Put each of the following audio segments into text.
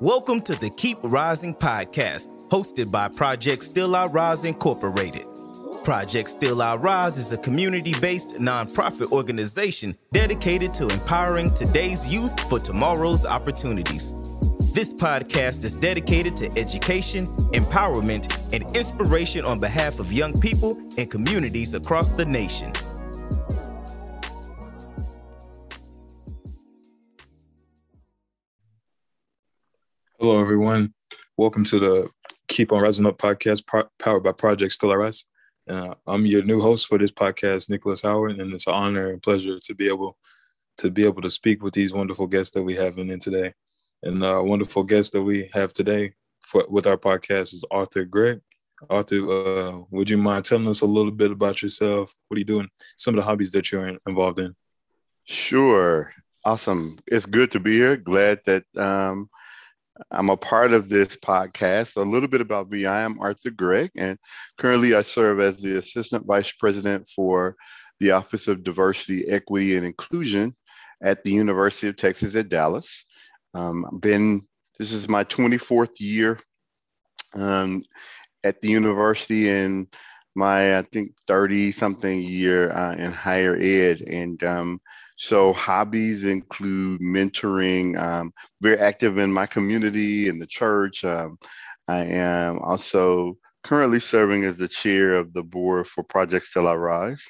Welcome to the Keep Rising podcast, hosted by Project Still I Rise Incorporated. Project Still I Rise is a community based nonprofit organization dedicated to empowering today's youth for tomorrow's opportunities. This podcast is dedicated to education, empowerment, and inspiration on behalf of young people and communities across the nation. Hello, everyone. Welcome to the Keep on Rising Up podcast powered by Project Still Rise. Uh, I'm your new host for this podcast, Nicholas Howard, and it's an honor and pleasure to be able to be able to speak with these wonderful guests that we have in today. And a uh, wonderful guest that we have today for, with our podcast is Arthur Gregg. Arthur, uh, would you mind telling us a little bit about yourself? What are you doing? Some of the hobbies that you're involved in. Sure. Awesome. It's good to be here. Glad that um, I'm a part of this podcast. A little bit about me I am Arthur Gregg, and currently I serve as the Assistant Vice President for the Office of Diversity, Equity, and Inclusion at the University of Texas at Dallas. Um, I've been, this is my 24th year um, at the university and my, I think, 30 something year uh, in higher ed. And um, so hobbies include mentoring, um, very active in my community, in the church. Um, I am also currently serving as the chair of the board for Project Still I Rise.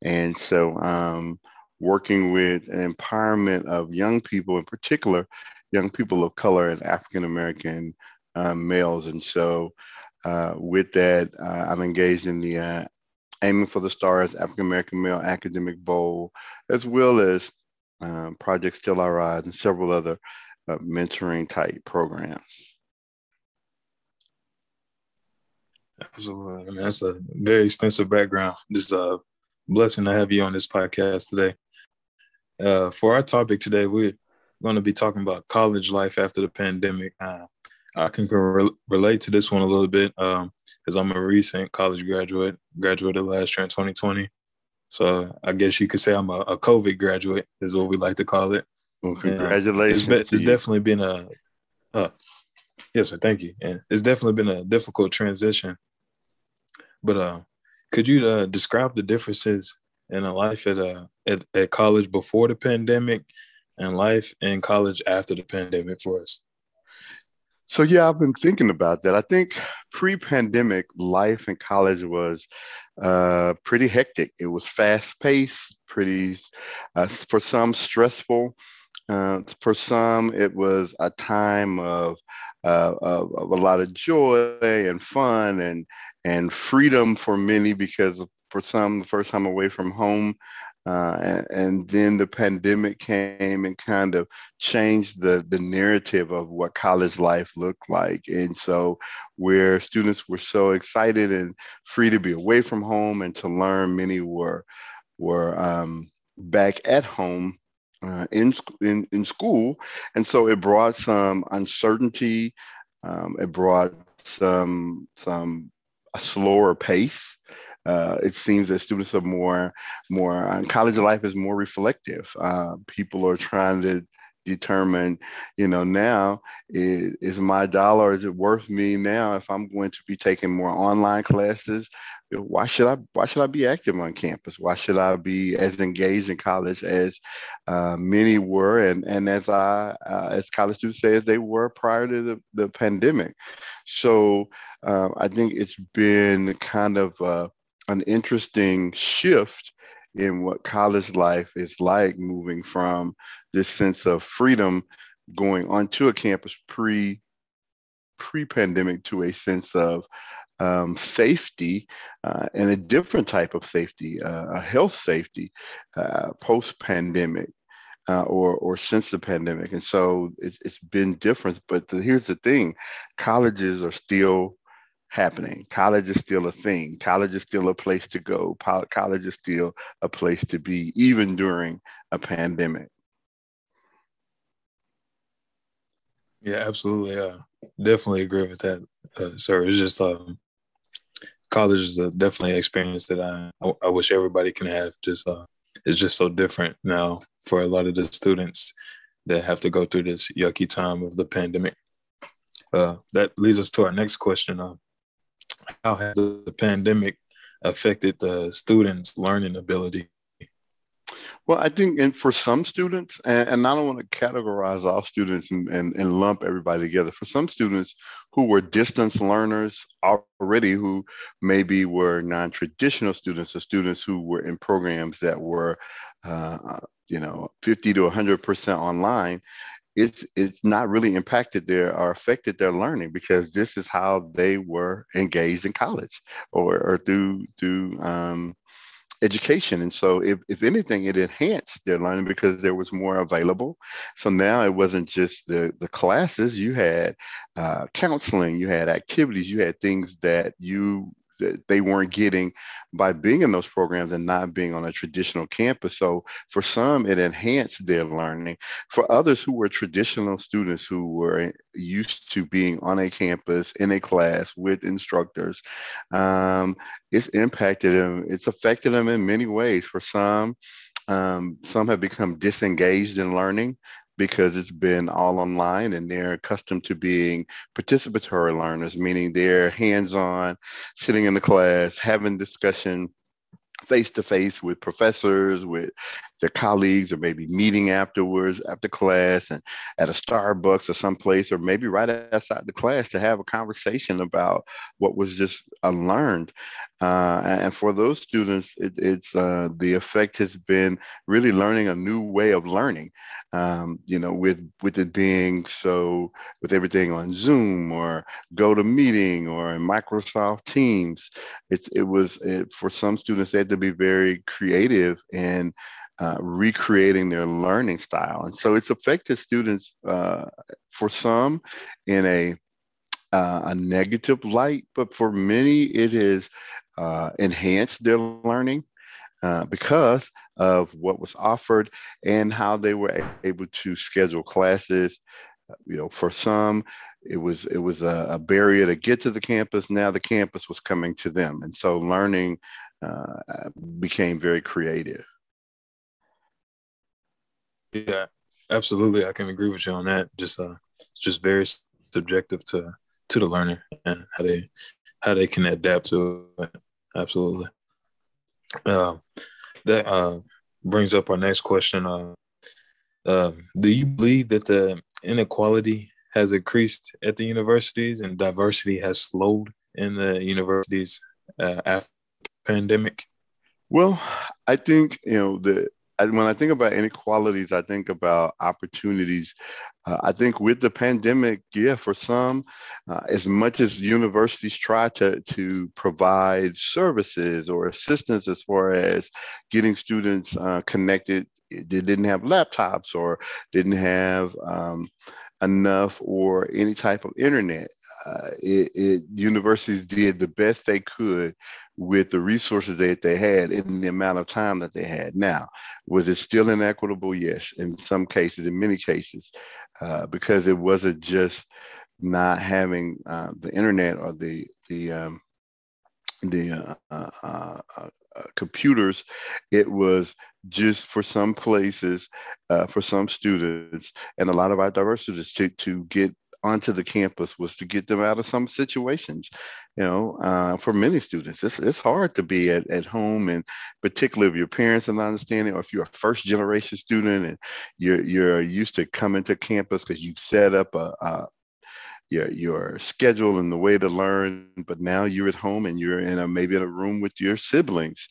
And so um, working with an empowerment of young people, in particular, young people of color and African American uh, males. And so uh, with that, uh, I'm engaged in the uh, Aiming for the Stars African American Male Academic Bowl, as well as um, Project Still I Rise and several other uh, mentoring type programs. Absolutely. I mean, that's a very extensive background. This is a blessing to have you on this podcast today. Uh, for our topic today, we're going to be talking about college life after the pandemic. Uh, I can re- relate to this one a little bit because um, I'm a recent college graduate, graduated last year in 2020. So I guess you could say I'm a, a COVID graduate, is what we like to call it. Well, congratulations! it's, be, it's definitely been a, uh, yes, sir. Thank you. And it's definitely been a difficult transition. But uh, could you uh, describe the differences in a life at, uh, at at college before the pandemic and life in college after the pandemic for us? So yeah, I've been thinking about that. I think pre-pandemic life in college was uh, pretty hectic. It was fast-paced, pretty uh, for some stressful. Uh, for some, it was a time of, uh, of, of a lot of joy and fun and and freedom for many because for some, the first time away from home uh, and, and, then the pandemic came and kind of changed the, the narrative of what college life looked like. And so, where students were so excited and free to be away from home and to learn, many were, were um, back at home uh, in, in, in school. And so, it brought some uncertainty, um, it brought some, some a slower pace uh, it seems that students are more more uh, college life is more reflective. Uh, people are trying to determine, you know, now is, is my dollar is it worth me now if I'm going to be taking more online classes? Why should I why should I be active on campus? Why should I be as engaged in college as uh, many were and and as I uh, as college students say as they were prior to the, the pandemic? So uh, I think it's been kind of uh, an interesting shift in what college life is like moving from this sense of freedom going onto a campus pre pre-pandemic to a sense of um, safety uh, and a different type of safety, uh, a health safety uh, post-pandemic uh, or or since the pandemic. And so it's, it's been different. But the, here's the thing: colleges are still happening. College is still a thing. College is still a place to go. College is still a place to be, even during a pandemic. Yeah, absolutely. Uh, definitely agree with that, uh, sir. It's just um, college is a, definitely an experience that I, I, I wish everybody can have. Just uh, it's just so different now for a lot of the students that have to go through this yucky time of the pandemic. uh, that leads us to our next question. Uh, how has the pandemic affected the students' learning ability? Well, I think, and for some students, and, and I don't want to categorize all students and, and, and lump everybody together. For some students who were distance learners already, who maybe were non-traditional students, or students who were in programs that were, uh, you know, 50 to 100% online, it's it's not really impacted their or affected their learning because this is how they were engaged in college or or through through um, education. And so, if, if anything, it enhanced their learning because there was more available. So now it wasn't just the, the classes, you had uh, counseling, you had activities, you had things that you that they weren't getting by being in those programs and not being on a traditional campus. So for some, it enhanced their learning. For others who were traditional students who were used to being on a campus in a class with instructors, um, it's impacted them. It's affected them in many ways. For some, um, some have become disengaged in learning because it's been all online and they're accustomed to being participatory learners, meaning they're hands on, sitting in the class, having discussion face to face with professors, with their colleagues, or maybe meeting afterwards after class and at a Starbucks or someplace, or maybe right outside the class to have a conversation about what was just unlearned. Uh, and for those students, it, it's uh, the effect has been really learning a new way of learning. Um, you know, with with it being so with everything on Zoom or GoToMeeting or in Microsoft Teams, it's it was it, for some students they had to be very creative and uh, recreating their learning style. And so it's affected students uh, for some in a uh, a negative light, but for many it has uh, enhanced their learning uh, because of what was offered and how they were able to schedule classes. You know, for some, it was it was a, a barrier to get to the campus. Now the campus was coming to them, and so learning uh, became very creative. Yeah, absolutely. I can agree with you on that. Just uh, it's just very subjective to to the learner and how they how they can adapt to it. Absolutely. Uh, that uh, brings up our next question. Uh, do you believe that the inequality has increased at the universities and diversity has slowed in the universities uh, after pandemic? Well, I think you know the when I think about inequalities, I think about opportunities. Uh, I think with the pandemic, yeah, for some, uh, as much as universities try to, to provide services or assistance as far as getting students uh, connected, they didn't have laptops or didn't have um, enough or any type of internet. Uh, it, it, universities did the best they could with the resources that they had in the amount of time that they had. Now, was it still inequitable? Yes, in some cases, in many cases, uh, because it wasn't just not having uh, the internet or the the um, the uh, uh, uh, computers. It was just for some places, for some students, and a lot of our diversity to to get onto the campus was to get them out of some situations. You know, uh, for many students, it's, it's hard to be at, at home, and particularly if your parents are not understanding, or if you're a first generation student and you're you're used to coming to campus because you've set up a, a your your schedule and the way to learn but now you're at home and you're in a maybe in a room with your siblings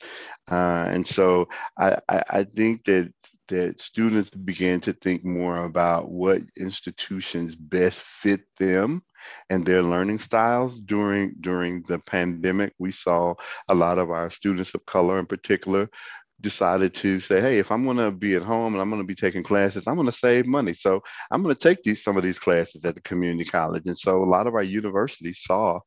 uh, and so I, I, I think that that students began to think more about what institutions best fit them and their learning styles during during the pandemic. We saw a lot of our students of color in particular decided to say, hey, if I'm going to be at home and I'm going to be taking classes, I'm going to save money. So I'm going to take these some of these classes at the community college. And so a lot of our universities saw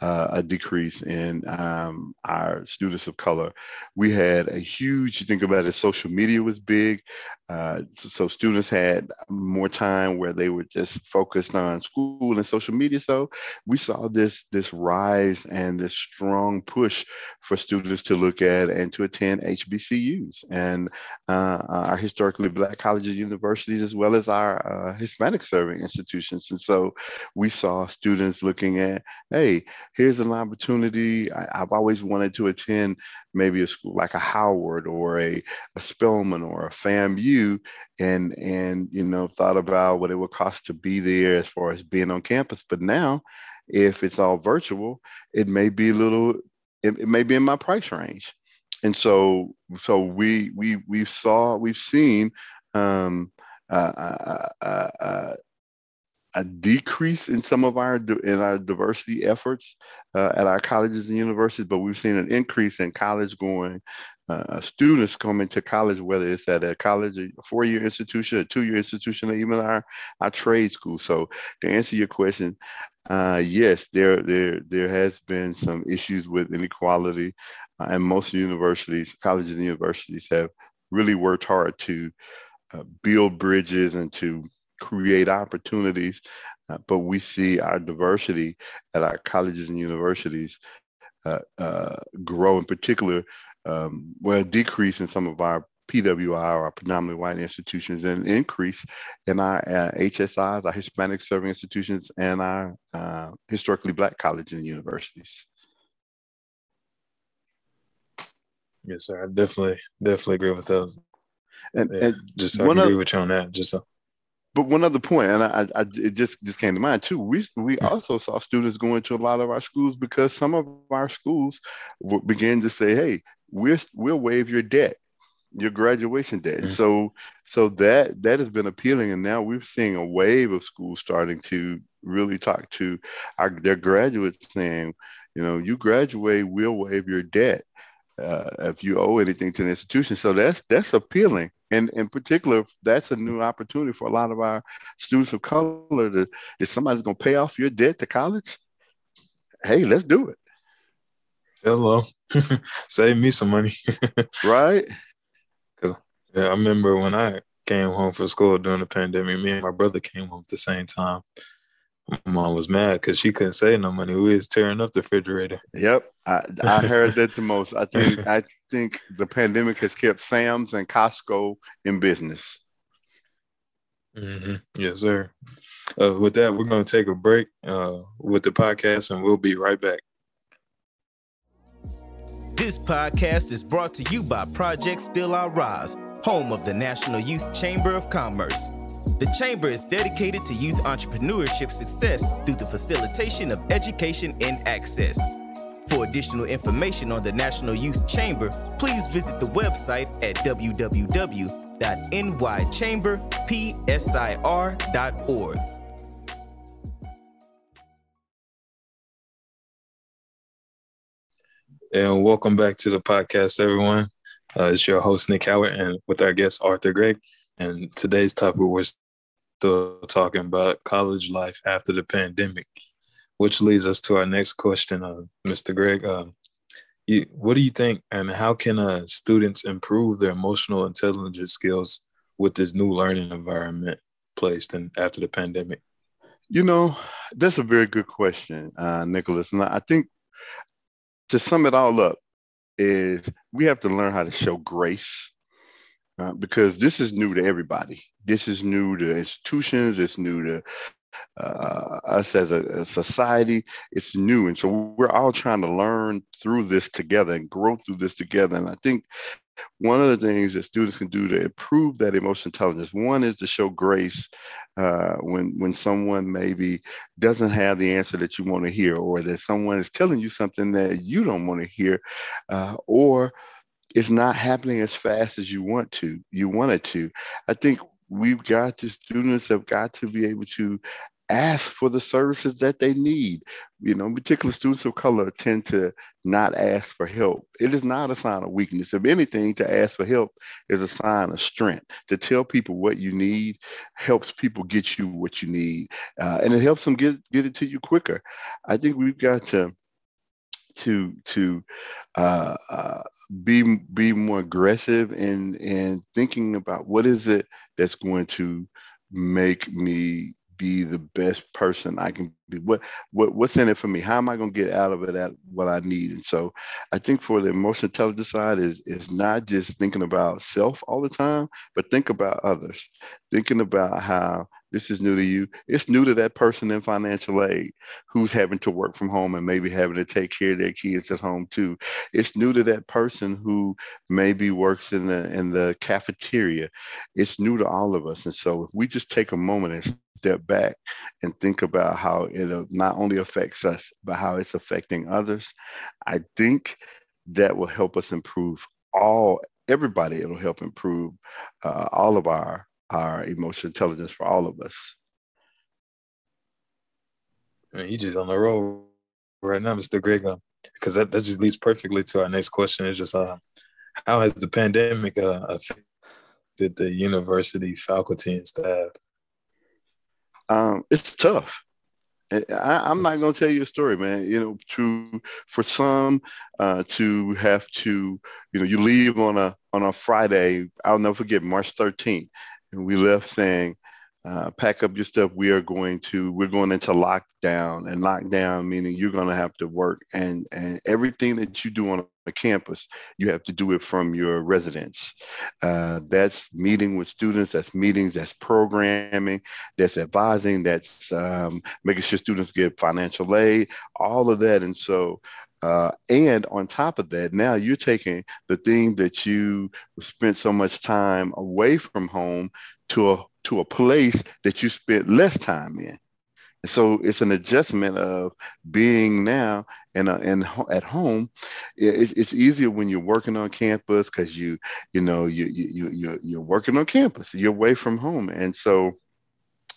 uh, a decrease in um, our students of color. We had a huge, you think about it, social media was big. Uh, so, so, students had more time where they were just focused on school and social media. So we saw this this rise and this strong push for students to look at and to attend HBCU HBCUs and uh, our historically black colleges, universities, as well as our uh, Hispanic serving institutions. And so we saw students looking at, hey, here's an opportunity. I, have always wanted to attend maybe a school like a Howard or a, a Spelman or a FAMU, and and you know thought about what it would cost to be there as far as being on campus. But now, if it's all virtual, it may be a little, it, it may be in my price range. And so, so we we we saw we've seen um, uh, uh, uh, uh a decrease in some of our in our diversity efforts uh, at our colleges and universities, but we've seen an increase in college going uh, students coming to college, whether it's at a college, a four-year institution, a two-year institution, or even our our trade school. So to answer your question, uh, yes, there there there has been some issues with inequality, uh, and most universities, colleges and universities have really worked hard to uh, build bridges and to create opportunities, uh, but we see our diversity at our colleges and universities uh, uh, grow in particular, um, well, decrease in some of our PWI or predominantly white institutions and increase in our uh, HSIs, our Hispanic serving institutions, and our uh, historically black colleges and universities. Yes, sir. I definitely, definitely agree with those. And, yeah, and just I agree other, with you on that. Just so but one other point, and I, I, it just just came to mind too. We we also saw students going to a lot of our schools because some of our schools began to say, "Hey, we'll we'll waive your debt, your graduation debt." Mm-hmm. So so that that has been appealing, and now we're seeing a wave of schools starting to really talk to our their graduates, saying, "You know, you graduate, we'll waive your debt." Uh, if you owe anything to the institution. So that's that's appealing. And in particular, that's a new opportunity for a lot of our students of color to if somebody's gonna pay off your debt to college, hey, let's do it. Hello. Save me some money. right. Cause yeah, I remember when I came home from school during the pandemic, me and my brother came home at the same time. My mom was mad because she couldn't save no money. We was tearing up the refrigerator. Yep, I, I heard that the most. I think I think the pandemic has kept Sam's and Costco in business. Mm-hmm. Yes, sir. Uh, with that, we're going to take a break uh, with the podcast, and we'll be right back. This podcast is brought to you by Project Still I Rise, home of the National Youth Chamber of Commerce. The Chamber is dedicated to youth entrepreneurship success through the facilitation of education and access. For additional information on the National Youth Chamber, please visit the website at www.nychamberpsir.org. And welcome back to the podcast, everyone. Uh, it's your host, Nick Howard, and with our guest, Arthur Gregg. And today's topic was still talking about college life after the pandemic, which leads us to our next question, uh, Mr. Gregg. Uh, you, what do you think, and how can uh, students improve their emotional intelligence skills with this new learning environment placed in after the pandemic? You know, that's a very good question, uh, Nicholas. And I think to sum it all up, is we have to learn how to show grace uh, because this is new to everybody. This is new to institutions. It's new to uh, us as a, a, society. It's new, and so we're all trying to learn through this together and grow through this together. And I think one of the things that students can do to improve that emotional intelligence one is to show grace uh, when when someone maybe doesn't have the answer that you want to hear or that someone is telling you something that you don't want to hear uh, or it's not happening as fast as you want to you want it to i think we've got to students have got to be able to ask for the services that they need. You know particular students of color tend to not ask for help. It is not a sign of weakness. If anything to ask for help is a sign of strength. To tell people what you need helps people get you what you need uh, and it helps them get get it to you quicker. I think we've got to to to uh, uh, be be more aggressive in in thinking about what is it that's going to make me be the best person I can be. What what what's in it for me? How am I going to get out of it at what I need? And so I think for the emotional intelligence side is is not just thinking about self all the time, but think about others. Thinking about how this is new to you. It's new to that person in financial aid who's having to work from home and maybe having to take care of their kids at home too. It's new to that person who maybe works in the in the cafeteria. It's new to all of us. And so if we just take a moment and step back and think about how it uh, not only affects us, but how it's affecting others, I think that will help us improve all everybody. It'll help improve uh, all of our our emotional intelligence for all of us. Man, you just on the road right now, Mr. Gregg. Because that, that just leads perfectly to our next question. Is just uh, how has the pandemic uh, affected the university faculty and staff? Um, it's tough. I, am not going to tell you a story, man. You know, to for some uh, to have to, you know, you leave on a on a Friday. I'll never forget March 13th, and we left saying, uh, pack up your stuff. We are going to, we're going into lockdown and lockdown meaning you're going to have to work and, and everything that you do on a campus, you have to do it from your residence. Uh, that's meeting with students, that's meetings, that's programming, that's advising, that's um, making sure students get financial aid, all of that. And so uh, and on top of that, now you're taking the thing that you spent so much time away from home to a to a place that you spent less time in. And so it's an adjustment of being now and and at home. It's, it's easier when you're working on campus because you you know you you you you're working on campus. You're away from home, and so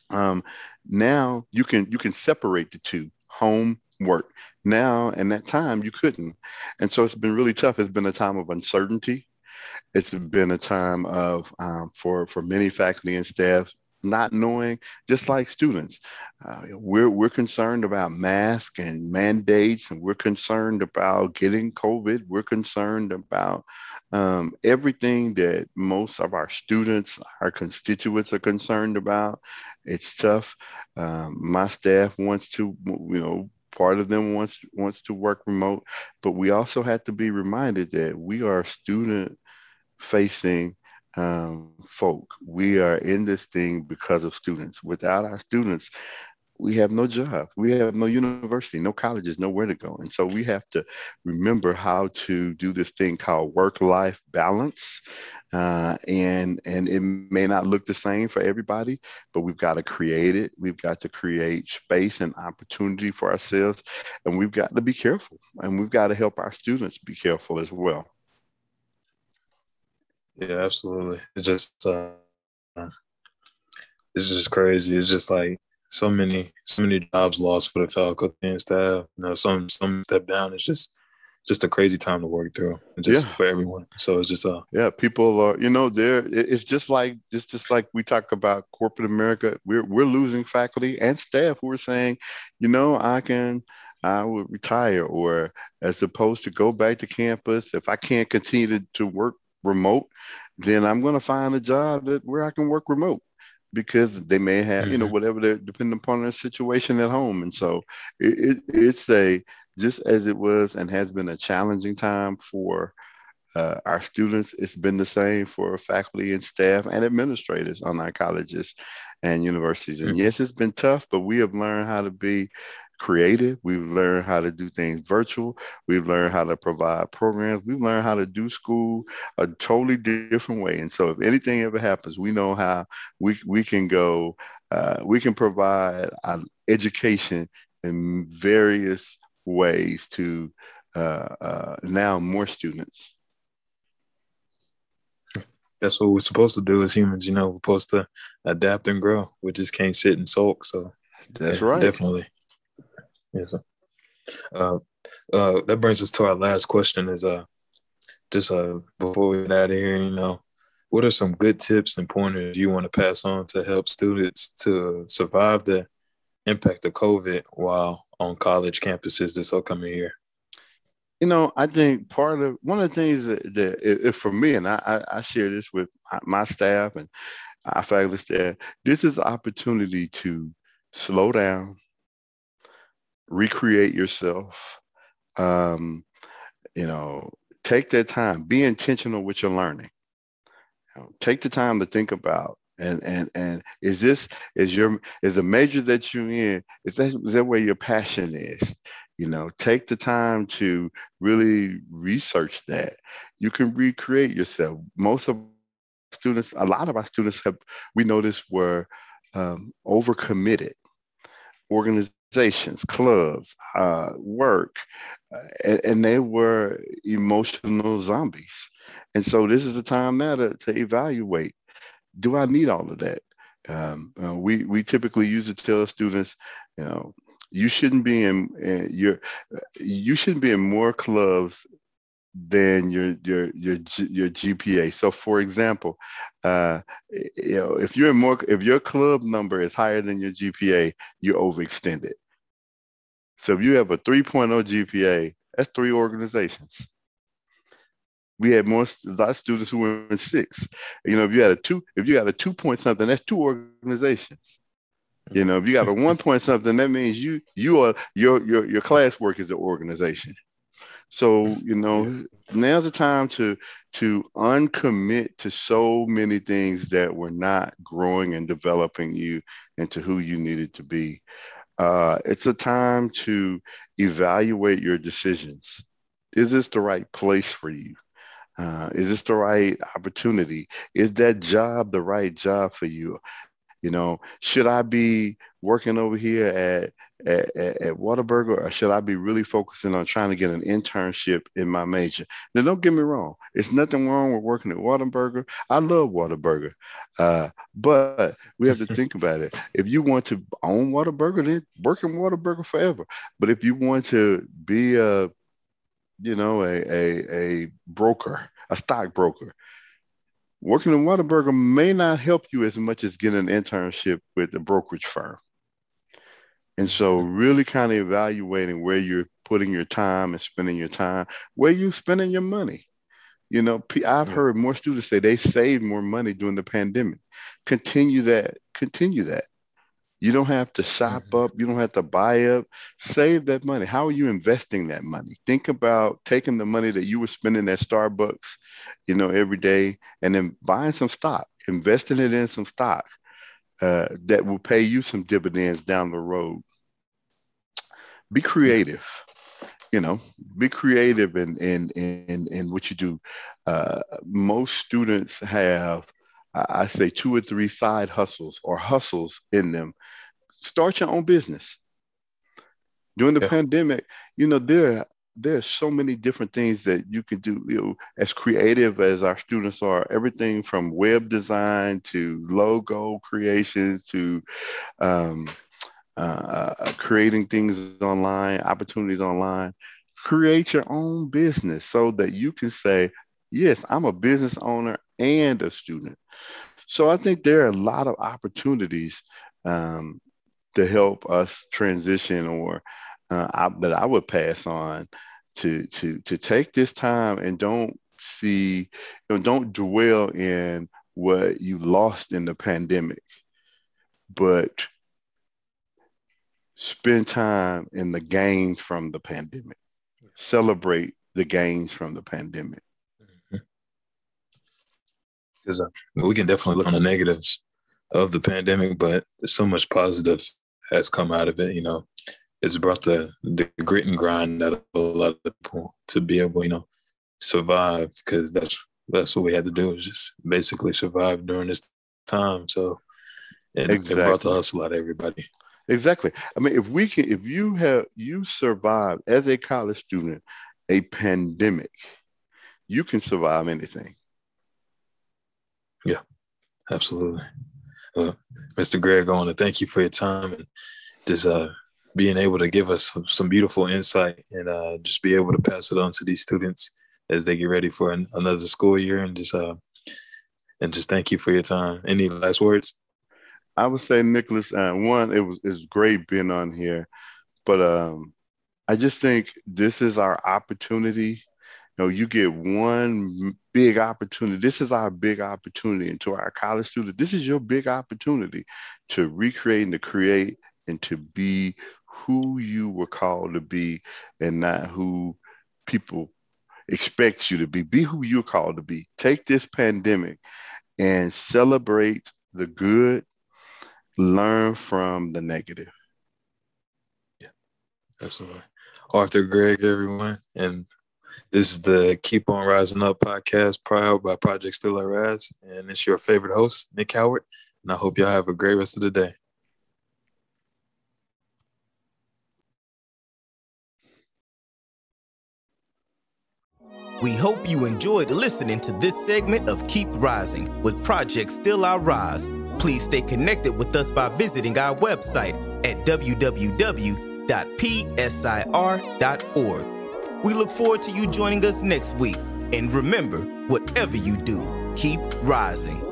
um, now you can you can separate the two home work now and that time you couldn't and so it's been really tough it's been a time of uncertainty it's been a time of um, for for many faculty and staff not knowing just like students uh, we're we're concerned about masks and mandates and we're concerned about getting covid. We're concerned about um, everything that most of our students our constituents are concerned about. It's tough. Um, my staff wants to you know part of them wants wants to work remote but we also have to be reminded that we are student facing um, folk. We are in this thing because of students. Without our students we have no job. We have no university no colleges nowhere to go. And so we have to remember how to do this thing called work life balance. Uh, and and it may not look the same for everybody, but we've got to create it. We've got to create space and opportunity for ourselves, and we've got to be careful, and we've got to help our students be careful as well. Yeah, absolutely. It just uh, it's just crazy. It's just like so many so many jobs lost for the faculty and staff. You know, some some step down. It's just just a crazy time to work through just yeah. for everyone so it's just uh yeah people are you know there it's just like it's just like we talk about corporate america we're we're losing faculty and staff who are saying you know i can i would retire or as opposed to go back to campus if i can't continue to, to work remote then i'm going to find a job that where i can work remote because they may have mm-hmm. you know mm-hmm. whatever they're depending upon their situation at home and so it, it, it's a just as it was and has been a challenging time for uh, our students, it's been the same for faculty and staff and administrators on our colleges and universities. And mm-hmm. yes, it's been tough, but we have learned how to be creative. We've learned how to do things virtual. We've learned how to provide programs. We've learned how to do school a totally different way. And so, if anything ever happens, we know how we, we can go, uh, we can provide education in various ways to uh, uh, now more students. That's what we're supposed to do as humans. You know, we're supposed to adapt and grow. We just can't sit and sulk. So that's yeah, right. Definitely. Yes. Uh, uh, that brings us to our last question. Is uh, just uh, before we get out of here, you know, what are some good tips and pointers you want to pass on to help students to survive the impact of COVID while on college campuses this upcoming year? You know, I think part of one of the things that, that if for me, and I, I share this with my staff and our faculty staff, this is an opportunity to slow down, recreate yourself. Um, you know, take that time, be intentional with your learning. You know, take the time to think about and and and is this is your is the major that you're in is that is that where your passion is you know take the time to really research that you can recreate yourself most of students a lot of our students have we noticed were um, overcommitted organizations clubs uh, work uh, and, and, they were emotional zombies and so this is the time now to, to evaluate do I need all of that? Um, uh, we we typically use to tell students, you know, you shouldn't be in, in your you shouldn't be in more clubs than your your your your GPA. So, for example, uh, you know, if you're in more, if your club number is higher than your GPA, you're overextended. So, if you have a 3.0 GPA, that's three organizations we had more a lot of students who were in six. You know, if you had a two, if you got a two point something, that's two organizations. You know, if you got a one point something, that means you you are your your your classwork is an organization. So you know, now's the time to to uncommit to so many things that were not growing and developing you into who you needed to be. Uh, it's a time to evaluate your decisions. Is this the right place for you? Uh, is this the right opportunity? Is that job the right job for you? You know, should I be working over here at at, at Whataburger, or should I be really focusing on trying to get an internship in my major? Now, don't get me wrong. It's nothing wrong with working at Whataburger. I love Whataburger. Uh, but we have to think about it. If you want to own Whataburger, then work in Whataburger forever. But if you want to be a you know, a, a, a broker, a stockbroker. Working in Whataburger may not help you as much as getting an internship with a brokerage firm. And so, mm-hmm. really kind of evaluating where you're putting your time and spending your time, where you're spending your money. You know, I've heard more students say they saved more money during the pandemic. Continue that, continue that. You don't have to shop mm-hmm. up. You don't have to buy up. Save that money. How are you investing that money? Think about taking the money that you were spending at Starbucks, you know, every day, and then buying some stock, investing it in some stock uh, that will pay you some dividends down the road. Be creative. You know, be creative in in in, in what you do. Uh, most students have I say two or three side hustles or hustles in them. Start your own business. During the yeah. pandemic, you know, there there are so many different things that you can do. You know, as creative as our students are, everything from web design to logo creation to um, uh, uh creating things online, opportunities online. Create your own business so that you can say, yes, I'm a business owner and a student. So I think there are a lot of opportunities um, to help us transition or uh, I, that I would pass on to to to take this time and don't see you know, don't dwell in what you lost in the pandemic but spend time in the gains from the pandemic. Celebrate the gains from the pandemic because we can definitely look on the negatives of the pandemic, but so much positive has come out of it. You know, it's brought the the grit and grind out of a lot of people to be able, you know, survive because that's that's what we had to do is just basically survive during this time. So it, exactly. it brought the hustle out of everybody. Exactly. I mean, if we can, if you have you survived as a college student a pandemic, you can survive anything. Yeah, absolutely. Uh, Mr. Gregg, I want to thank you for your time and just uh, being able to give us some, some beautiful insight and uh, just be able to pass it on to these students as they get ready for an, another school year and just uh, and just thank you for your time. Any last words? I would say, Nicholas, uh, one, it was it's great being on here, but um, I just think this is our opportunity know, you get one big opportunity. This is our big opportunity. And to our college students, this is your big opportunity to recreate and to create and to be who you were called to be and not who people expect you to be. Be who you're called to be. Take this pandemic and celebrate the good, learn from the negative. Yeah, absolutely. Arthur Gregg, everyone. And this is the Keep On Rising Up podcast, proud by Project Still I Rise. And it's your favorite host, Nick Howard. And I hope y'all have a great rest of the day. We hope you enjoyed listening to this segment of Keep Rising with Project Still I Rise. Please stay connected with us by visiting our website at www.psir.org. We look forward to you joining us next week. And remember, whatever you do, keep rising.